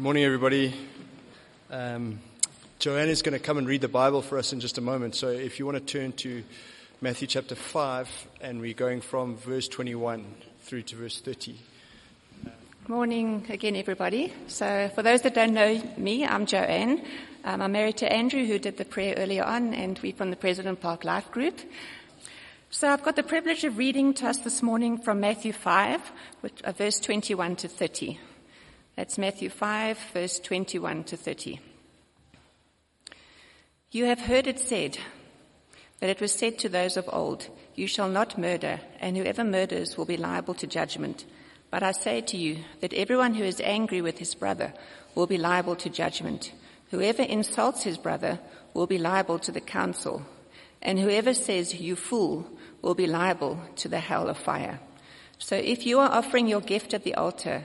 Good morning, everybody. Um, Joanne is going to come and read the Bible for us in just a moment. So if you want to turn to Matthew chapter 5, and we're going from verse 21 through to verse 30. Morning again, everybody. So, for those that don't know me, I'm Joanne. Um, I'm married to Andrew, who did the prayer earlier on, and we're from the President Park Life Group. So, I've got the privilege of reading to us this morning from Matthew 5, which, uh, verse 21 to 30. That's Matthew 5, verse 21 to 30. You have heard it said that it was said to those of old, You shall not murder, and whoever murders will be liable to judgment. But I say to you that everyone who is angry with his brother will be liable to judgment. Whoever insults his brother will be liable to the council. And whoever says, you fool, will be liable to the hell of fire. So if you are offering your gift at the altar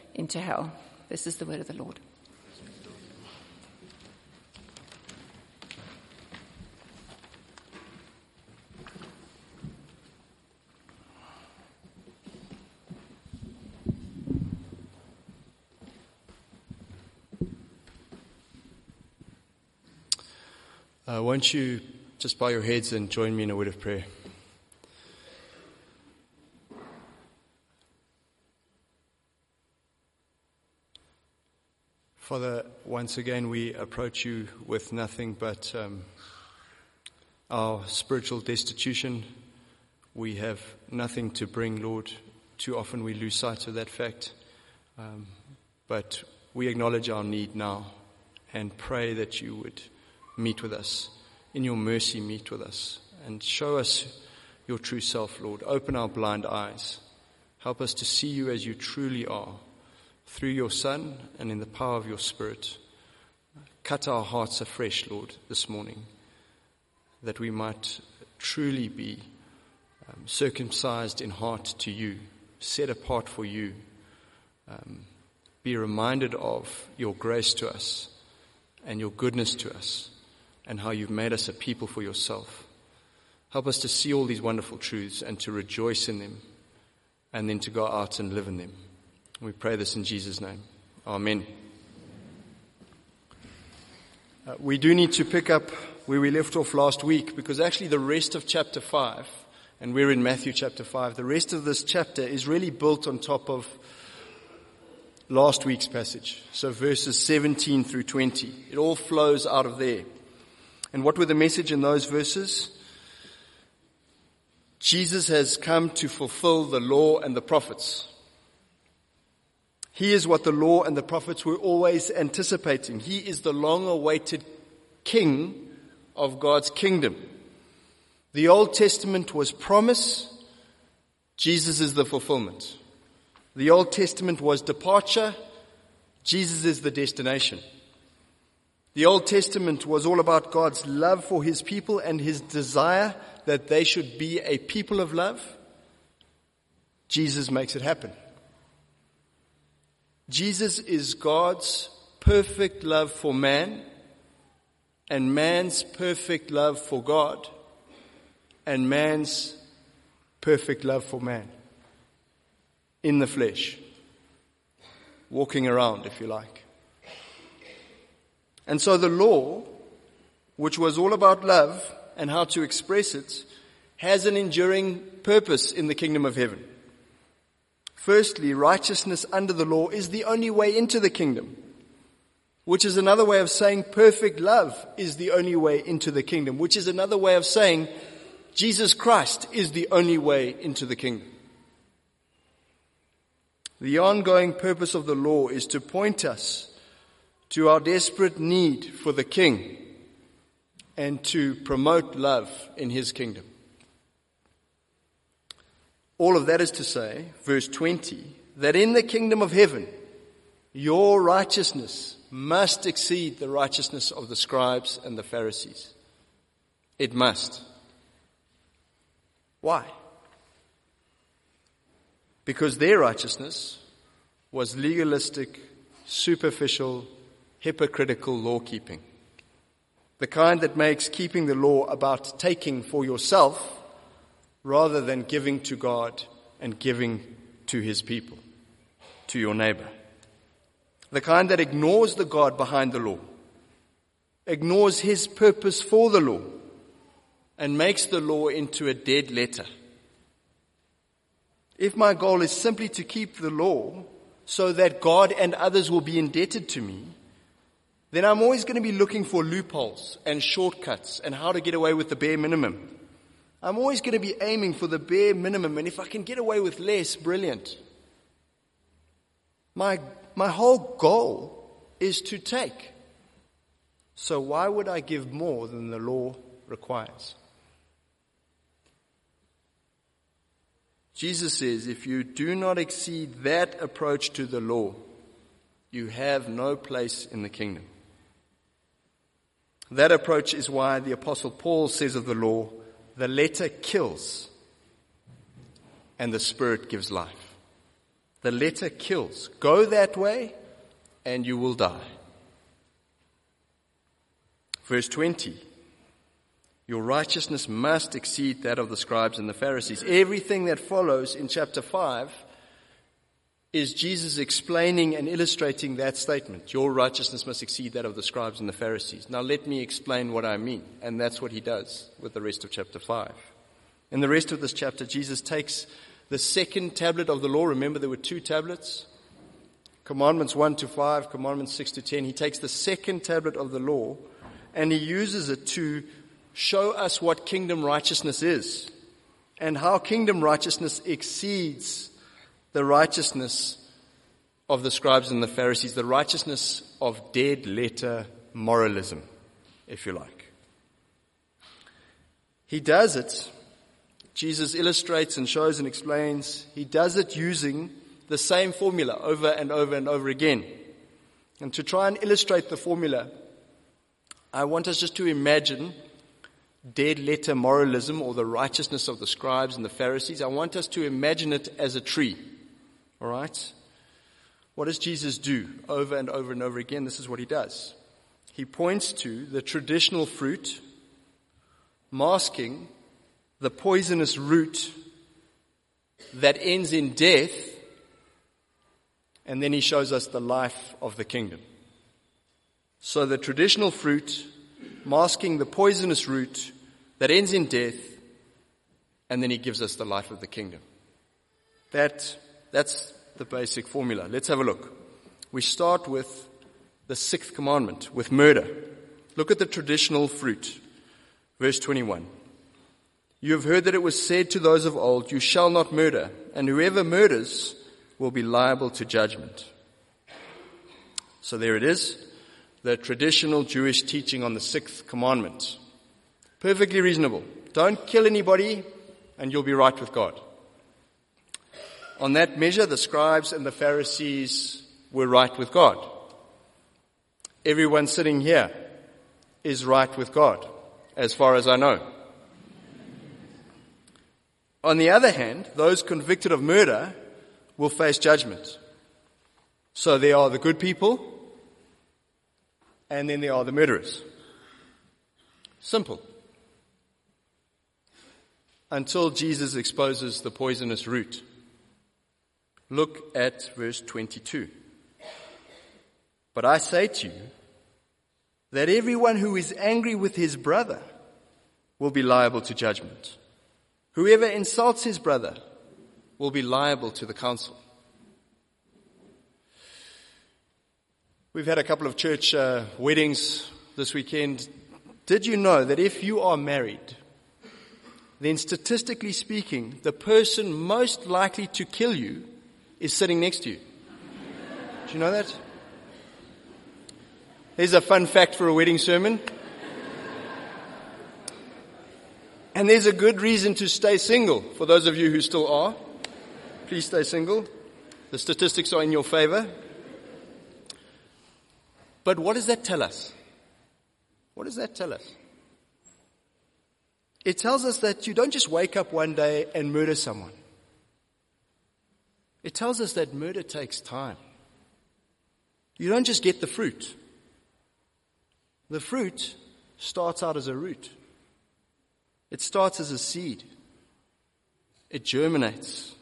into hell. This is the word of the Lord. Uh, won't you just bow your heads and join me in a word of prayer? Father, once again we approach you with nothing but um, our spiritual destitution. We have nothing to bring, Lord. Too often we lose sight of that fact. Um, but we acknowledge our need now and pray that you would meet with us. In your mercy, meet with us and show us your true self, Lord. Open our blind eyes. Help us to see you as you truly are through your Son and in the power of your Spirit. Cut our hearts afresh, Lord, this morning, that we might truly be um, circumcised in heart to you, set apart for you, um, be reminded of your grace to us and your goodness to us and how you've made us a people for yourself. Help us to see all these wonderful truths and to rejoice in them and then to go out and live in them. We pray this in Jesus' name. Amen. Uh, we do need to pick up where we left off last week because actually the rest of chapter 5, and we're in Matthew chapter 5, the rest of this chapter is really built on top of last week's passage. So verses 17 through 20. It all flows out of there. And what were the message in those verses? Jesus has come to fulfill the law and the prophets. He is what the law and the prophets were always anticipating. He is the long awaited king of God's kingdom. The Old Testament was promise. Jesus is the fulfillment. The Old Testament was departure. Jesus is the destination. The Old Testament was all about God's love for his people and his desire that they should be a people of love. Jesus makes it happen. Jesus is God's perfect love for man and man's perfect love for God and man's perfect love for man in the flesh, walking around, if you like. And so the law, which was all about love and how to express it, has an enduring purpose in the kingdom of heaven. Firstly, righteousness under the law is the only way into the kingdom. which is another way of saying perfect love is the only way into the kingdom, which is another way of saying Jesus Christ is the only way into the kingdom. The ongoing purpose of the law is to point us to our desperate need for the King and to promote love in His kingdom. All of that is to say, verse 20, that in the kingdom of heaven, your righteousness must exceed the righteousness of the scribes and the Pharisees. It must. Why? Because their righteousness was legalistic, superficial, hypocritical law keeping. The kind that makes keeping the law about taking for yourself rather than giving to God and giving to his people, to your neighbor. The kind that ignores the God behind the law, ignores his purpose for the law, and makes the law into a dead letter. If my goal is simply to keep the law so that God and others will be indebted to me, then I'm always going to be looking for loopholes and shortcuts and how to get away with the bare minimum. I'm always going to be aiming for the bare minimum, and if I can get away with less, brilliant. My, my whole goal is to take. So why would I give more than the law requires? Jesus says, if you do not exceed that approach to the law, you have no place in the kingdom. That approach is why the apostle Paul says of the law, the letter kills and the spirit gives life. The letter kills. Go that way and you will die. Verse 20. Your righteousness must exceed that of the scribes and the Pharisees. Everything that follows in chapter 5 is Jesus explaining and illustrating that statement. Your righteousness must exceed that of the scribes and the Pharisees. Now let me explain what I mean. And that's what he does with the rest of chapter 5. In the rest of this chapter, Jesus takes the second tablet of the law. Remember, there were two tablets. Commandments 1 to 5, Commandments 6 to 10. He takes the second tablet of the law and he uses it to show us what kingdom righteousness is and how kingdom righteousness exceeds the righteousness of the scribes and the Pharisees, the righteousness of dead letter moralism, if you like. He does it, Jesus illustrates and shows and explains, he does it using the same formula over and over and over again. And to try and illustrate the formula, I want us just to imagine dead letter moralism or the righteousness of the scribes and the Pharisees. I want us to imagine it as a tree. All right? What does Jesus do over and over and over again? This is what he does. He points to the traditional fruit, masking the poisonous root that ends in death, and then he shows us the life of the kingdom. So the traditional fruit, masking the poisonous root that ends in death, and then he gives us the life of the kingdom. That that's the basic formula. Let's have a look. We start with the sixth commandment, with murder. Look at the traditional fruit. Verse 21. You have heard that it was said to those of old, you shall not murder, and whoever murders will be liable to judgment. So there it is, the traditional Jewish teaching on the sixth commandment. Perfectly reasonable. Don't kill anybody and you'll be right with God. On that measure, the scribes and the Pharisees were right with God. Everyone sitting here is right with God, as far as I know. On the other hand, those convicted of murder will face judgment. So there are the good people, and then there are the murderers. Simple. Until Jesus exposes the poisonous root. Look at verse 22. But I say to you that everyone who is angry with his brother will be liable to judgment. Whoever insults his brother will be liable to the council. We've had a couple of church uh, weddings this weekend. Did you know that if you are married, then statistically speaking, the person most likely to kill you is sitting next to you? Do you know that? Here's a fun fact for a wedding sermon. And there's a good reason to stay single for those of you who still are. Please stay single. The statistics are in your favor. But what does that tell us? What does that tell us? It tells us that you don't just wake up one day and murder someone. It tells us that murder takes time. You don't just get the fruit. The fruit starts out as a root. It starts as a seed. It germinates.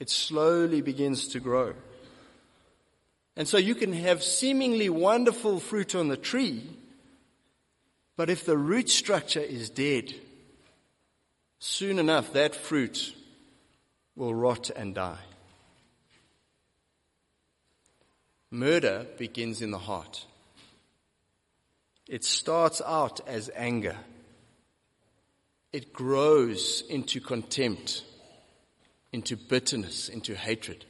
It slowly begins to grow. And so you can have seemingly wonderful fruit on the tree, but if the root structure is dead, soon enough that fruit will rot and die. Murder begins in the heart. It starts out as anger. It grows into contempt, into bitterness, into hatred.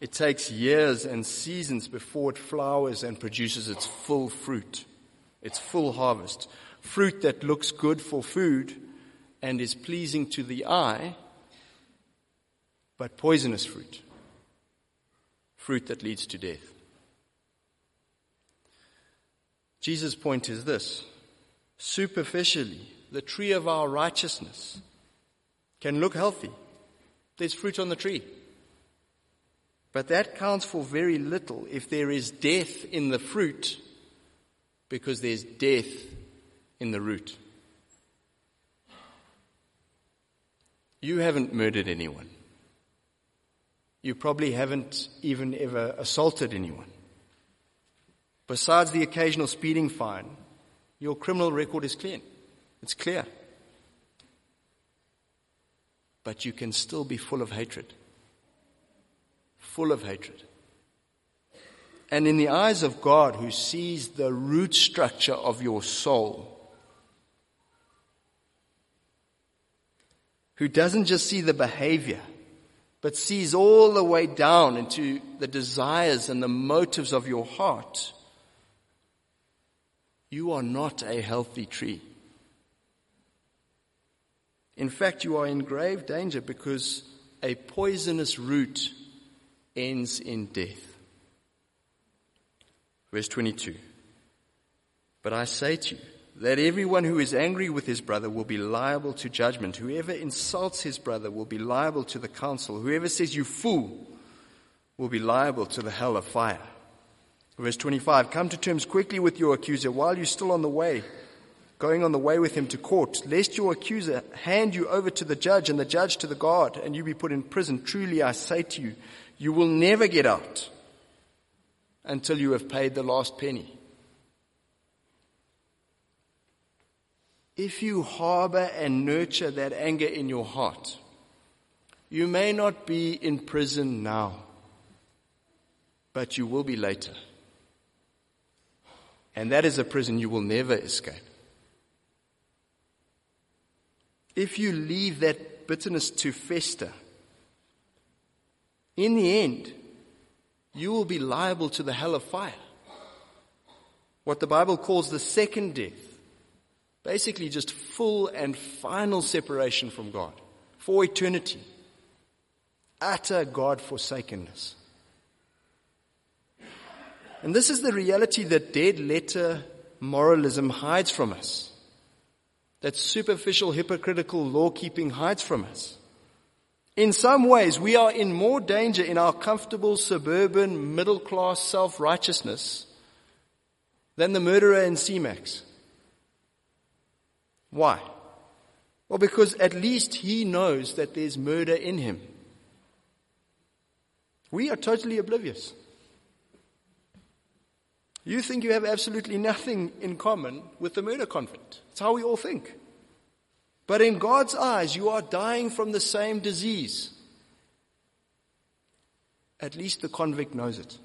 It takes years and seasons before it flowers and produces its full fruit, its full harvest. Fruit that looks good for food and is pleasing to the eye, but poisonous fruit. Fruit that leads to death. Jesus' point is this superficially, the tree of our righteousness can look healthy. There's fruit on the tree. But that counts for very little if there is death in the fruit because there's death in the root. You haven't murdered anyone. You probably haven't even ever assaulted anyone. Besides the occasional speeding fine, your criminal record is clean. It's clear. But you can still be full of hatred full of hatred. And in the eyes of God, who sees the root structure of your soul, who doesn't just see the behavior, but sees all the way down into the desires and the motives of your heart, you are not a healthy tree. In fact, you are in grave danger because a poisonous root ends in death. Verse 22. But I say to you that everyone who is angry with his brother will be liable to judgment. Whoever insults his brother will be liable to the council. Whoever says you fool will be liable to the hell of fire. Verse 25. Come to terms quickly with your accuser while you're still on the way going on the way with him to court, lest your accuser hand you over to the judge and the judge to the guard, and you be put in prison. Truly I say to you, you will never get out until you have paid the last penny. If you harbor and nurture that anger in your heart, you may not be in prison now, but you will be later. And that is a prison you will never escape. If you leave that bitterness to fester, in the end, you will be liable to the hell of fire. What the Bible calls the second death. Basically, just full and final separation from God for eternity. Utter God forsakenness. And this is the reality that dead letter moralism hides from us. That superficial hypocritical law keeping hides from us. In some ways, we are in more danger in our comfortable suburban middle class self righteousness than the murderer in C-Max. Why? Well, because at least he knows that there's murder in him. We are totally oblivious. You think you have absolutely nothing in common with the murder convict. It's how we all think. But in God's eyes, you are dying from the same disease. At least the convict knows it.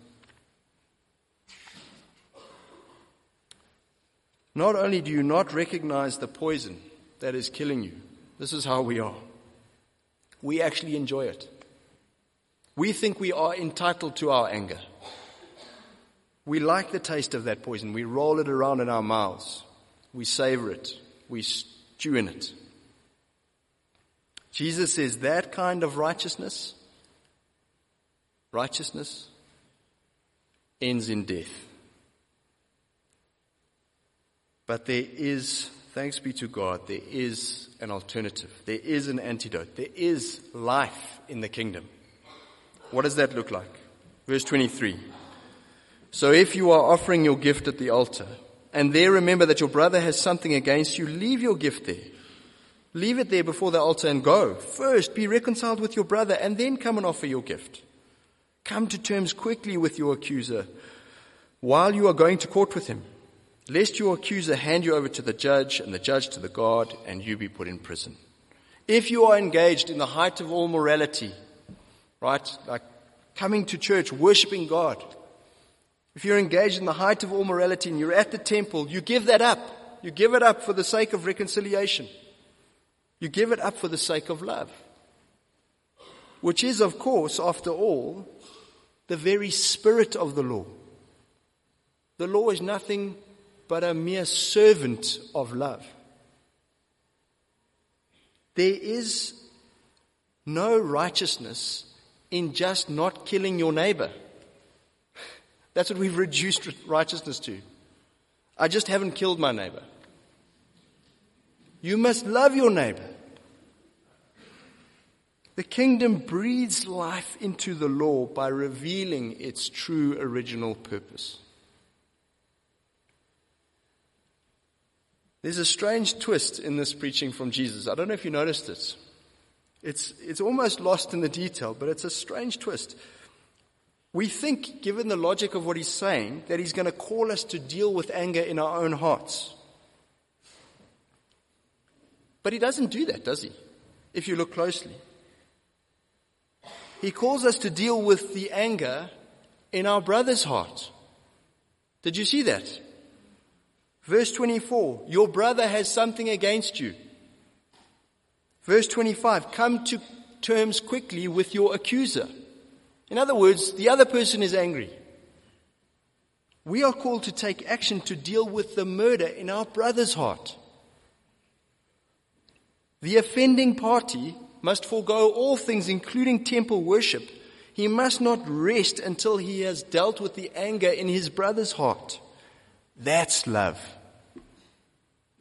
Not only do you not recognize the poison that is killing you, this is how we are. We actually enjoy it. We think we are entitled to our anger. We like the taste of that poison. We roll it around in our mouths. We savor it. We stew in it. Jesus says that kind of righteousness, righteousness ends in death. But there is, thanks be to God, there is an alternative. There is an antidote. There is life in the kingdom. What does that look like? Verse 23. So if you are offering your gift at the altar, and there remember that your brother has something against you, leave your gift there. Leave it there before the altar and go. First, be reconciled with your brother, and then come and offer your gift. Come to terms quickly with your accuser while you are going to court with him, lest your accuser hand you over to the judge, and the judge to the guard, and you be put in prison. If you are engaged in the height of all morality, right, like coming to church, worshiping God, if you're engaged in the height of all morality and you're at the temple, you give that up. You give it up for the sake of reconciliation. You give it up for the sake of love. Which is, of course, after all, the very spirit of the law. The law is nothing but a mere servant of love. There is no righteousness in just not killing your neighbor. That's what we've reduced righteousness to. I just haven't killed my neighbor. You must love your neighbor. The kingdom breathes life into the law by revealing its true original purpose. There's a strange twist in this preaching from Jesus. I don't know if you noticed it. It's, it's almost lost in the detail, but it's a strange twist. We think, given the logic of what he's saying, that he's going to call us to deal with anger in our own hearts. But he doesn't do that, does he? If you look closely. He calls us to deal with the anger in our brother's heart. Did you see that? Verse 24, your brother has something against you. Verse 25, come to terms quickly with your accuser. In other words, the other person is angry. We are called to take action to deal with the murder in our brother's heart. The offending party must forego all things, including temple worship. He must not rest until he has dealt with the anger in his brother's heart. That's love.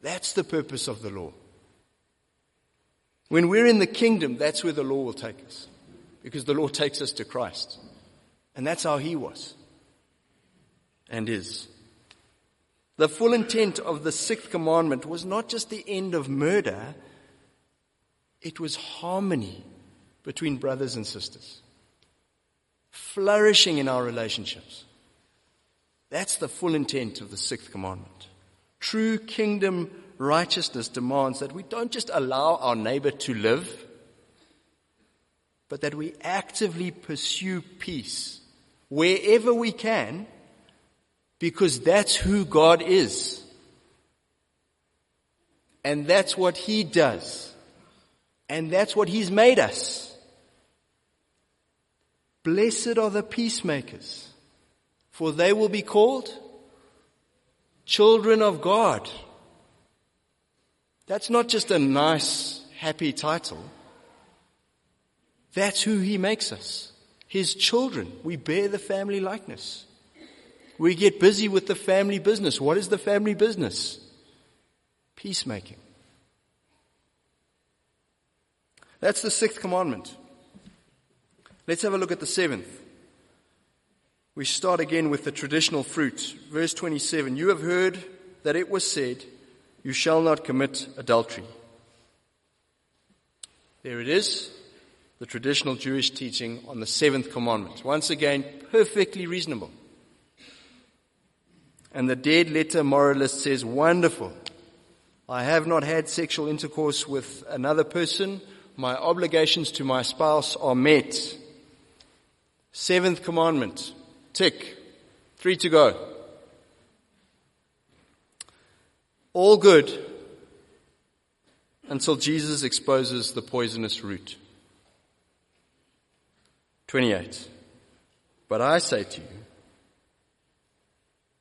That's the purpose of the law. When we're in the kingdom, that's where the law will take us because the law takes us to Christ. And that's how he was and is. The full intent of the sixth commandment was not just the end of murder, it was harmony between brothers and sisters, flourishing in our relationships. That's the full intent of the sixth commandment. True kingdom righteousness demands that we don't just allow our neighbor to live, but that we actively pursue peace wherever we can because that's who God is. And that's what He does. And that's what He's made us. Blessed are the peacemakers, for they will be called children of God. That's not just a nice, happy title. That's who he makes us. His children. We bear the family likeness. We get busy with the family business. What is the family business? Peacemaking. That's the sixth commandment. Let's have a look at the seventh. We start again with the traditional fruit. Verse 27. You have heard that it was said, you shall not commit adultery. There it is the traditional Jewish teaching on the seventh commandment. Once again, perfectly reasonable. And the dead letter moralist says, wonderful. I have not had sexual intercourse with another person. My obligations to my spouse are met. Seventh commandment. Tick. Three to go. All good until Jesus exposes the poisonous root. 28. But I say to you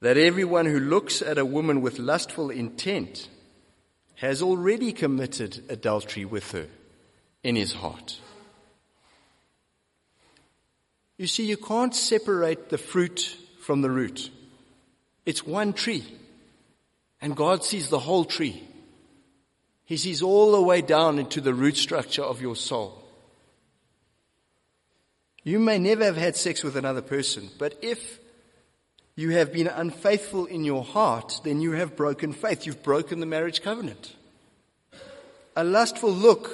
that everyone who looks at a woman with lustful intent has already committed adultery with her in his heart. You see, you can't separate the fruit from the root. It's one tree. And God sees the whole tree. He sees all the way down into the root structure of your soul. You may never have had sex with another person, but if you have been unfaithful in your heart, then you have broken faith. You've broken the marriage covenant. A lustful look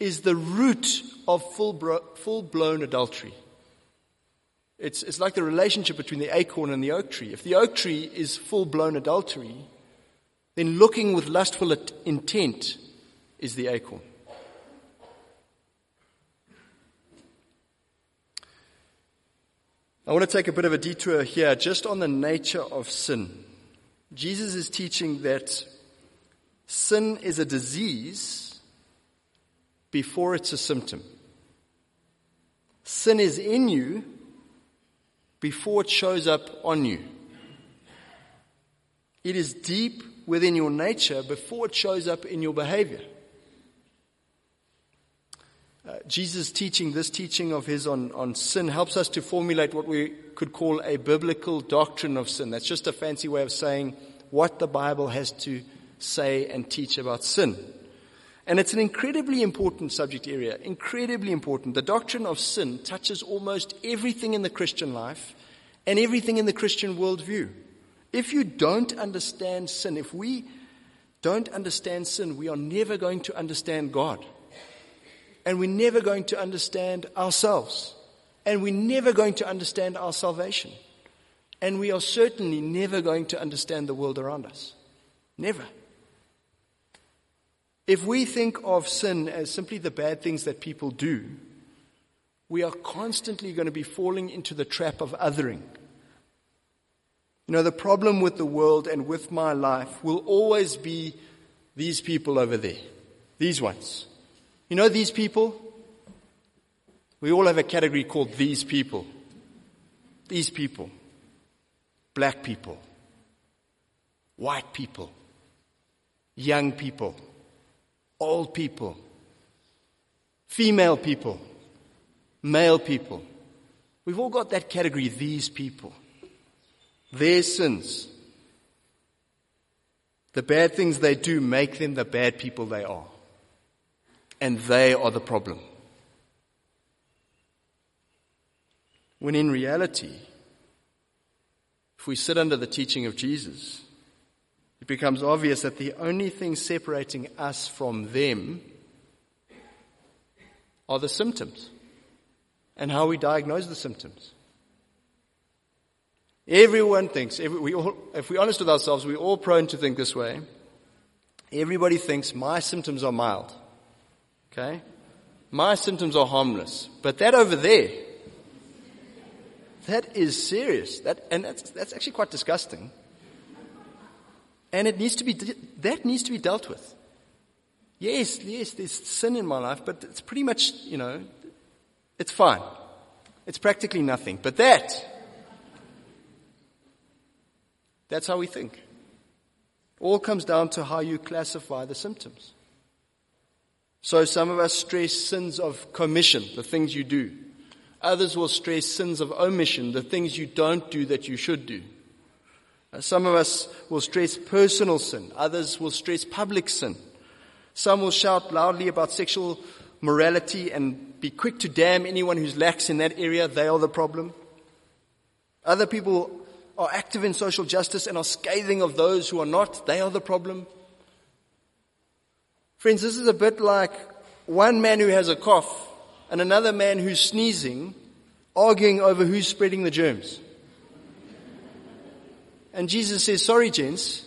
is the root of full, bro- full blown adultery. It's, it's like the relationship between the acorn and the oak tree. If the oak tree is full blown adultery, then looking with lustful intent is the acorn. I want to take a bit of a detour here just on the nature of sin. Jesus is teaching that sin is a disease before it's a symptom. Sin is in you before it shows up on you. It is deep within your nature before it shows up in your behavior. Uh, Jesus teaching, this teaching of his on, on sin helps us to formulate what we could call a biblical doctrine of sin. That's just a fancy way of saying what the Bible has to say and teach about sin. And it's an incredibly important subject area, incredibly important. The doctrine of sin touches almost everything in the Christian life and everything in the Christian worldview. If you don't understand sin, if we don't understand sin, we are never going to understand God. And we're never going to understand ourselves. And we're never going to understand our salvation. And we are certainly never going to understand the world around us. Never. If we think of sin as simply the bad things that people do, we are constantly going to be falling into the trap of othering you know, the problem with the world and with my life will always be these people over there. These ones. You know these people? We all have a category called these people. These people. Black people. White people. Young people. Old people. Female people. Male people. We've all got that category, these people their sins, the bad things they do make them the bad people they are. And they are the problem. When in reality, if we sit under the teaching of Jesus, it becomes obvious that the only thing separating us from them are the symptoms and how we diagnose the symptoms. Everyone thinks, every, we all, if we're honest with ourselves, we're all prone to think this way. Everybody thinks my symptoms are mild. Okay? My symptoms are harmless. But that over there, that is serious. That, and that's, that's actually quite disgusting. And it needs to be, that needs to be dealt with. Yes, yes, there's sin in my life, but it's pretty much, you know, it's fine. It's practically nothing. But that, that's how we think. All comes down to how you classify the symptoms. So some of us stress sins of commission, the things you do. Others will stress sins of omission, the things you don't do that you should do. Some of us will stress personal sin. Others will stress public sin. Some will shout loudly about sexual morality and be quick to damn anyone who's lax in that area. They are the problem. Other people are active in social justice and are scathing of those who are not, they are the problem. Friends, this is a bit like one man who has a cough and another man who's sneezing arguing over who's spreading the germs. And Jesus says, sorry, gents,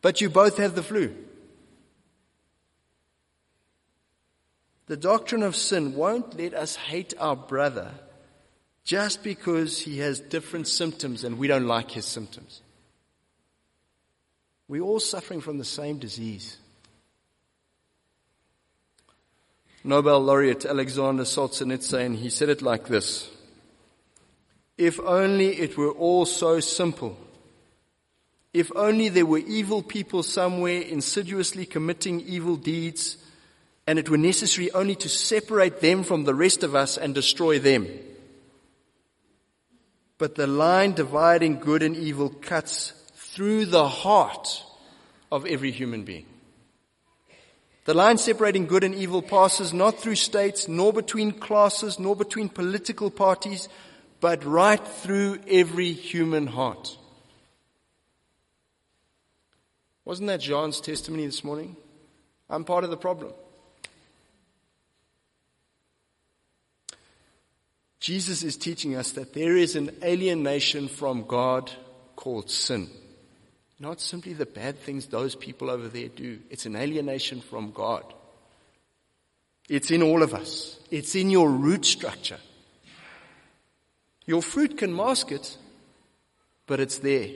but you both have the flu. The doctrine of sin won't let us hate our brother just because he has different symptoms and we don't like his symptoms. We're all suffering from the same disease. Nobel laureate Alexander Solzhenitsyn, he said it like this. If only it were all so simple. If only there were evil people somewhere insidiously committing evil deeds and it were necessary only to separate them from the rest of us and destroy them. But the line dividing good and evil cuts through the heart of every human being. The line separating good and evil passes not through states, nor between classes, nor between political parties, but right through every human heart. Wasn't that John's testimony this morning? I'm part of the problem. Jesus is teaching us that there is an alienation from God called sin. Not simply the bad things those people over there do. It's an alienation from God. It's in all of us. It's in your root structure. Your fruit can mask it, but it's there.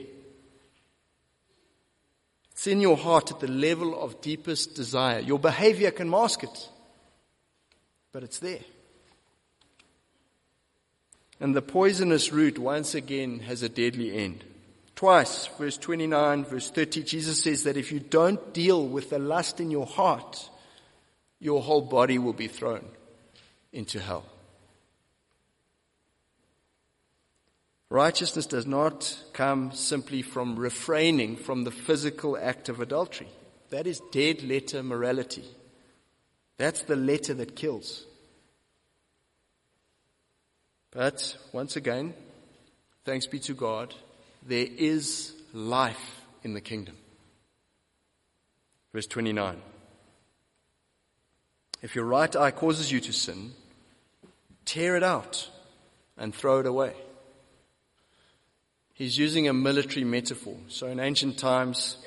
It's in your heart at the level of deepest desire. Your behavior can mask it, but it's there. And the poisonous root once again has a deadly end. Twice, verse 29, verse 30, Jesus says that if you don't deal with the lust in your heart, your whole body will be thrown into hell. Righteousness does not come simply from refraining from the physical act of adultery. That is dead letter morality. That's the letter that kills. But once again, thanks be to God, there is life in the kingdom. Verse 29. If your right eye causes you to sin, tear it out and throw it away. He's using a military metaphor. So in ancient times,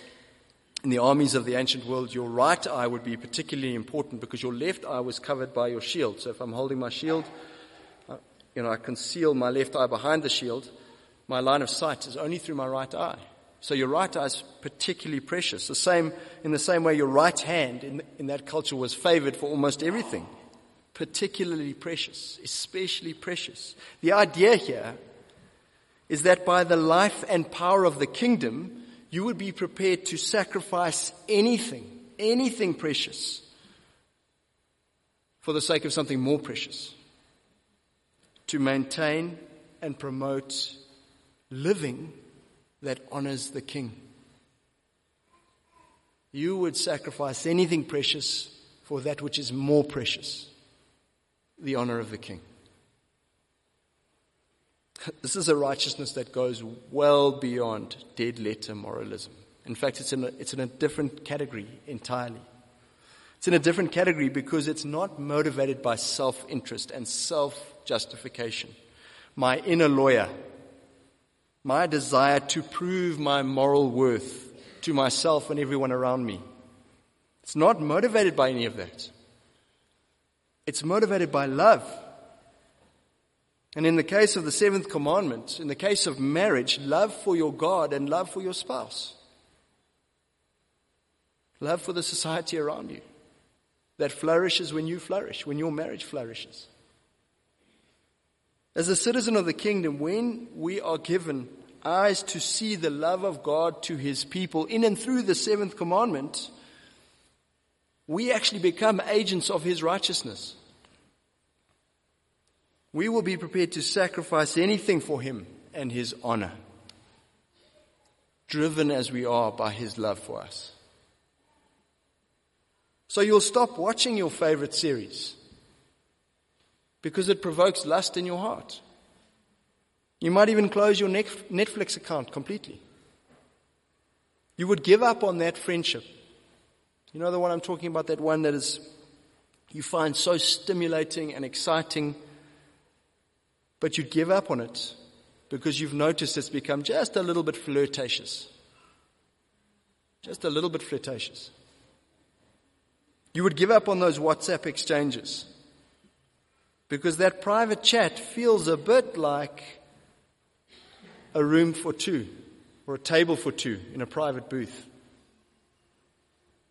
in the armies of the ancient world, your right eye would be particularly important because your left eye was covered by your shield. So if I'm holding my shield, uh, you know, I conceal my left eye behind the shield. My line of sight is only through my right eye. So your right eye is particularly precious. The same, in the same way your right hand in, in that culture was favored for almost everything. Particularly precious, especially precious. The idea here is that by the life and power of the kingdom, you would be prepared to sacrifice anything, anything precious for the sake of something more precious. To maintain and promote living that honors the king. You would sacrifice anything precious for that which is more precious, the honor of the king. This is a righteousness that goes well beyond dead letter moralism. In fact, it's in a, it's in a different category entirely. It's in a different category because it's not motivated by self interest and self justification. My inner lawyer, my desire to prove my moral worth to myself and everyone around me. It's not motivated by any of that. It's motivated by love and in the case of the seventh commandment, in the case of marriage, love for your God and love for your spouse. Love for the society around you that flourishes when you flourish, when your marriage flourishes. As a citizen of the kingdom, when we are given eyes to see the love of God to his people in and through the seventh commandment, we actually become agents of his righteousness we will be prepared to sacrifice anything for him and his honor, driven as we are by his love for us. So you'll stop watching your favorite series because it provokes lust in your heart. You might even close your Netflix account completely. You would give up on that friendship. You know the one I'm talking about, that one that is, you find so stimulating and exciting but you'd give up on it because you've noticed it's become just a little bit flirtatious. Just a little bit flirtatious. You would give up on those WhatsApp exchanges because that private chat feels a bit like a room for two or a table for two in a private booth.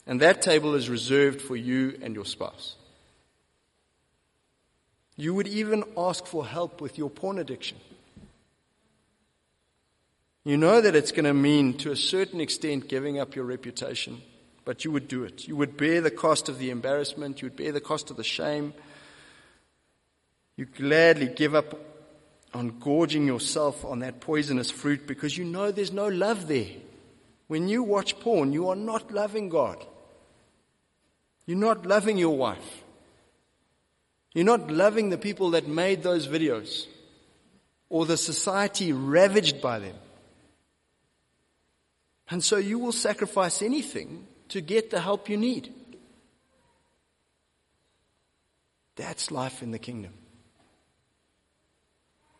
And that table is reserved for you and your spouse. You would even ask for help with your porn addiction. You know that it's going to mean, to a certain extent, giving up your reputation, but you would do it. You would bear the cost of the embarrassment, you would bear the cost of the shame. You gladly give up on gorging yourself on that poisonous fruit because you know there's no love there. When you watch porn, you are not loving God. You're not loving your wife. You're not loving the people that made those videos or the society ravaged by them. And so you will sacrifice anything to get the help you need. That's life in the kingdom.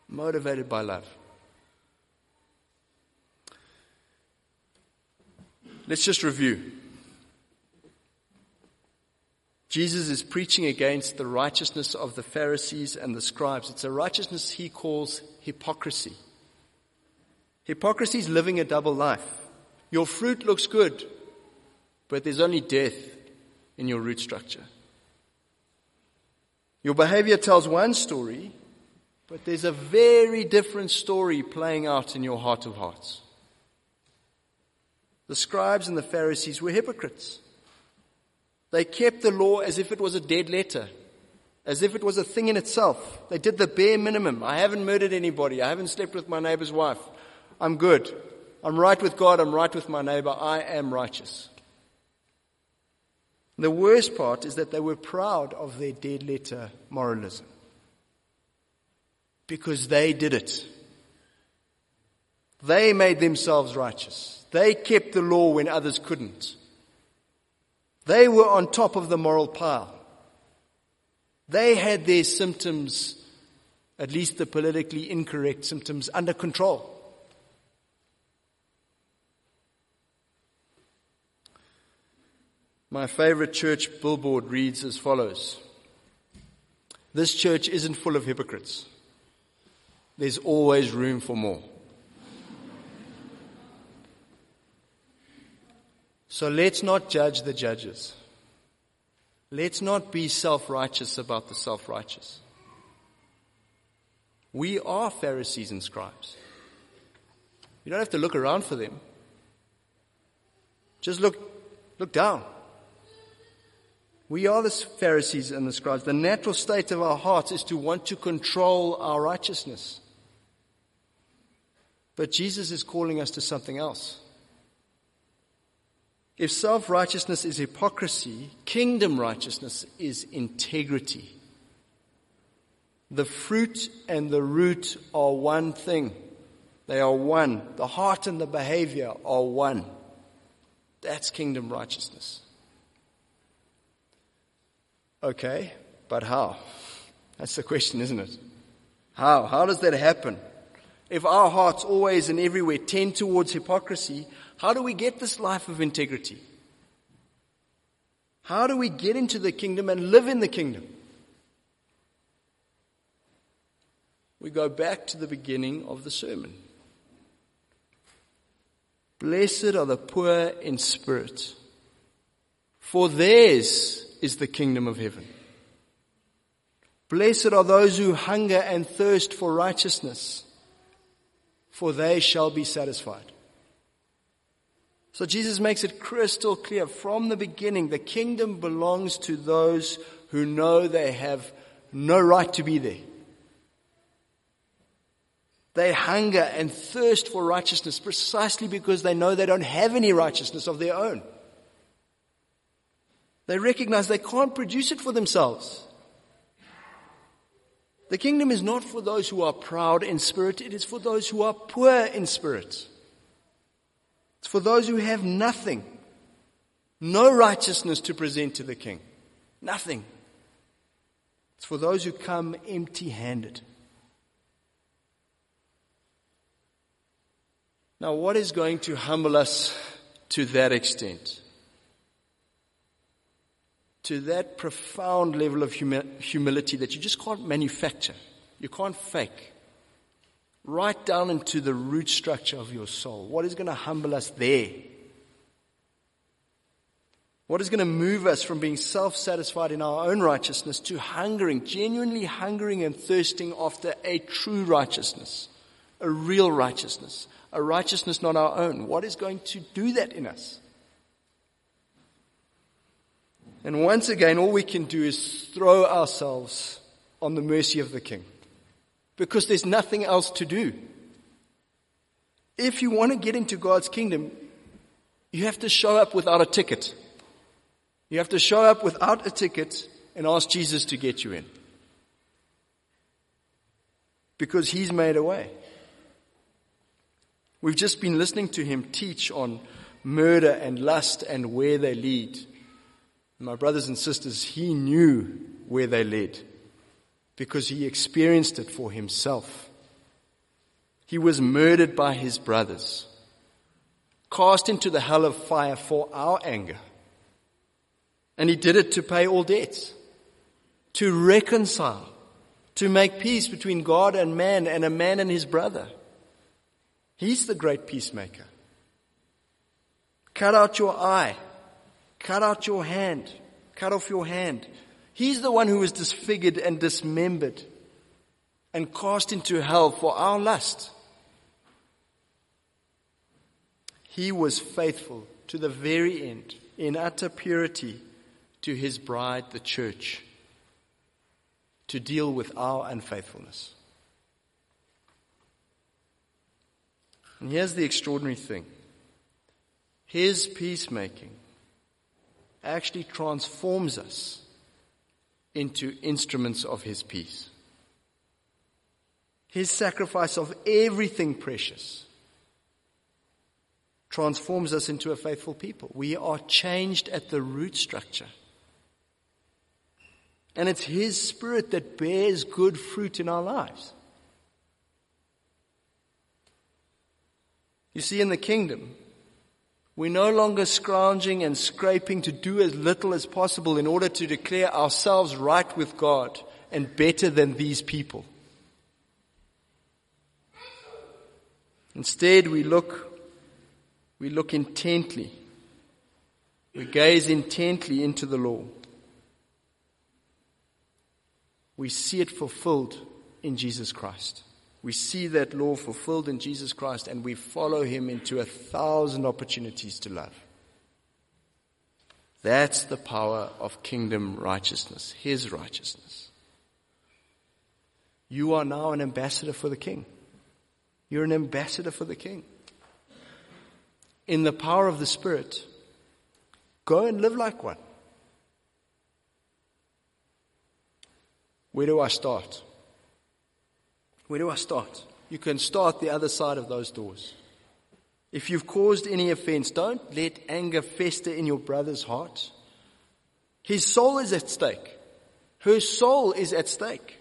Motivated by love. Let's just review. Jesus is preaching against the righteousness of the Pharisees and the scribes. It's a righteousness he calls hypocrisy. Hypocrisy is living a double life. Your fruit looks good, but there's only death in your root structure. Your behavior tells one story, but there's a very different story playing out in your heart of hearts. The scribes and the Pharisees were hypocrites. They kept the law as if it was a dead letter, as if it was a thing in itself. They did the bare minimum. I haven't murdered anybody. I haven't slept with my neighbor's wife. I'm good. I'm right with God, I'm right with my neighbor, I am righteous. The worst part is that they were proud of their dead letter moralism. Because they did it. They made themselves righteous. They kept the law when others couldn't. They were on top of the moral pile. They had their symptoms, at least the politically incorrect symptoms, under control. My favorite church billboard reads as follows This church isn't full of hypocrites. There's always room for more. So let's not judge the judges. Let's not be self righteous about the self righteous. We are Pharisees and scribes. You don't have to look around for them. Just look, look down. We are the Pharisees and the scribes. The natural state of our hearts is to want to control our righteousness. But Jesus is calling us to something else. If self righteousness is hypocrisy, kingdom righteousness is integrity. The fruit and the root are one thing. They are one. The heart and the behavior are one. That's kingdom righteousness. Okay, but how? That's the question, isn't it? How? How does that happen? If our hearts always and everywhere tend towards hypocrisy, how do we get this life of integrity? How do we get into the kingdom and live in the kingdom? We go back to the beginning of the sermon. Blessed are the poor in spirit, for theirs is the kingdom of heaven. Blessed are those who hunger and thirst for righteousness, for they shall be satisfied. So Jesus makes it crystal clear from the beginning the kingdom belongs to those who know they have no right to be there. They hunger and thirst for righteousness precisely because they know they don't have any righteousness of their own. They recognize they can't produce it for themselves. The kingdom is not for those who are proud in spirit, it is for those who are poor in spirit. It's for those who have nothing, no righteousness to present to the king. Nothing. It's for those who come empty handed. Now, what is going to humble us to that extent? to that profound level of humi- humility that you just can't manufacture. You can't fake. Right down into the root structure of your soul. What is going to humble us there? What is going to move us from being self-satisfied in our own righteousness to hungering, genuinely hungering and thirsting after a true righteousness, a real righteousness, a righteousness not our own? What is going to do that in us? And once again, all we can do is throw ourselves on the mercy of the King. Because there's nothing else to do. If you want to get into God's kingdom, you have to show up without a ticket. You have to show up without a ticket and ask Jesus to get you in. Because He's made a way. We've just been listening to Him teach on murder and lust and where they lead. My brothers and sisters, he knew where they led because he experienced it for himself. He was murdered by his brothers, cast into the hell of fire for our anger. And he did it to pay all debts, to reconcile, to make peace between God and man and a man and his brother. He's the great peacemaker. Cut out your eye Cut out your hand. Cut off your hand. He's the one who was disfigured and dismembered and cast into hell for our lust. He was faithful to the very end in utter purity to his bride, the church, to deal with our unfaithfulness. And here's the extraordinary thing. His peacemaking actually transforms us into instruments of His peace. His sacrifice of everything precious transforms us into a faithful people. We are changed at the root structure. And it's His Spirit that bears good fruit in our lives. You see, in the kingdom, we're no longer scrounging and scraping to do as little as possible in order to declare ourselves right with God and better than these people. Instead, we look, we look intently. We gaze intently into the law. We see it fulfilled in Jesus Christ. We see that law fulfilled in Jesus Christ and we follow him into a thousand opportunities to love. That's the power of kingdom righteousness, his righteousness. You are now an ambassador for the king. You're an ambassador for the king. In the power of the Spirit, go and live like one. Where do I start? Where do I start? You can start the other side of those doors. If you've caused any offense, don't let anger fester in your brother's heart. His soul is at stake. Her soul is at stake.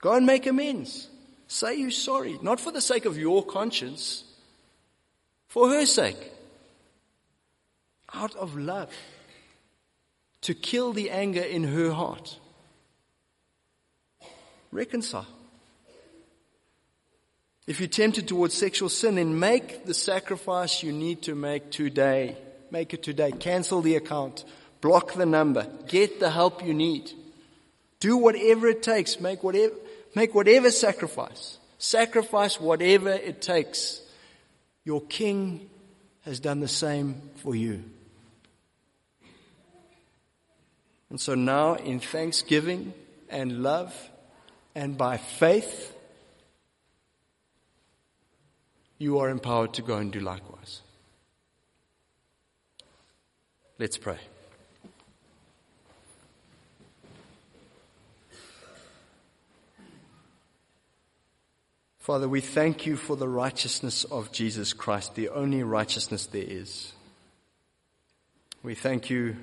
Go and make amends. Say you're sorry, not for the sake of your conscience, for her sake. Out of love. To kill the anger in her heart. Reconcile. If you're tempted towards sexual sin, then make the sacrifice you need to make today. Make it today. Cancel the account. Block the number. Get the help you need. Do whatever it takes. Make whatever, make whatever sacrifice. Sacrifice whatever it takes. Your king has done the same for you. And so now in thanksgiving and love and by faith, you are empowered to go and do likewise. Let's pray. Father, we thank you for the righteousness of Jesus Christ, the only righteousness there is. We thank you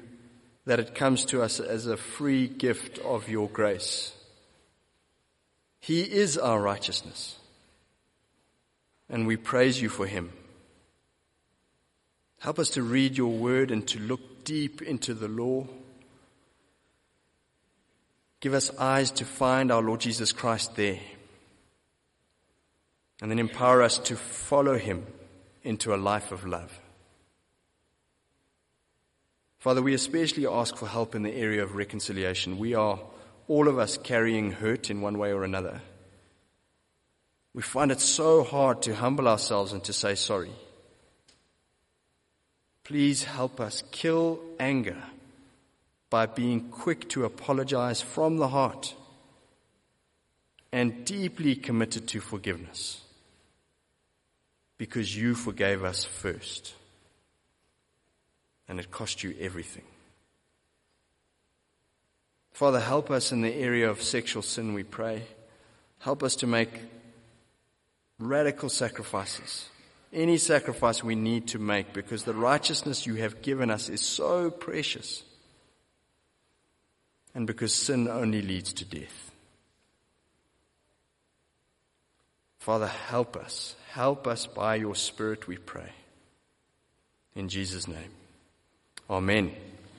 that it comes to us as a free gift of your grace. He is our righteousness and we praise you for him. Help us to read your word and to look deep into the law. Give us eyes to find our Lord Jesus Christ there. And then empower us to follow him into a life of love. Father, we especially ask for help in the area of reconciliation. We are, all of us, carrying hurt in one way or another. We find it so hard to humble ourselves and to say sorry. Please help us kill anger by being quick to apologize from the heart and deeply committed to forgiveness because you forgave us first and it cost you everything. Father, help us in the area of sexual sin, we pray. Help us to make radical sacrifices. Any sacrifice we need to make because the righteousness you have given us is so precious. And because sin only leads to death. Father, help us. Help us by your Spirit, we pray. In Jesus' name. Amen.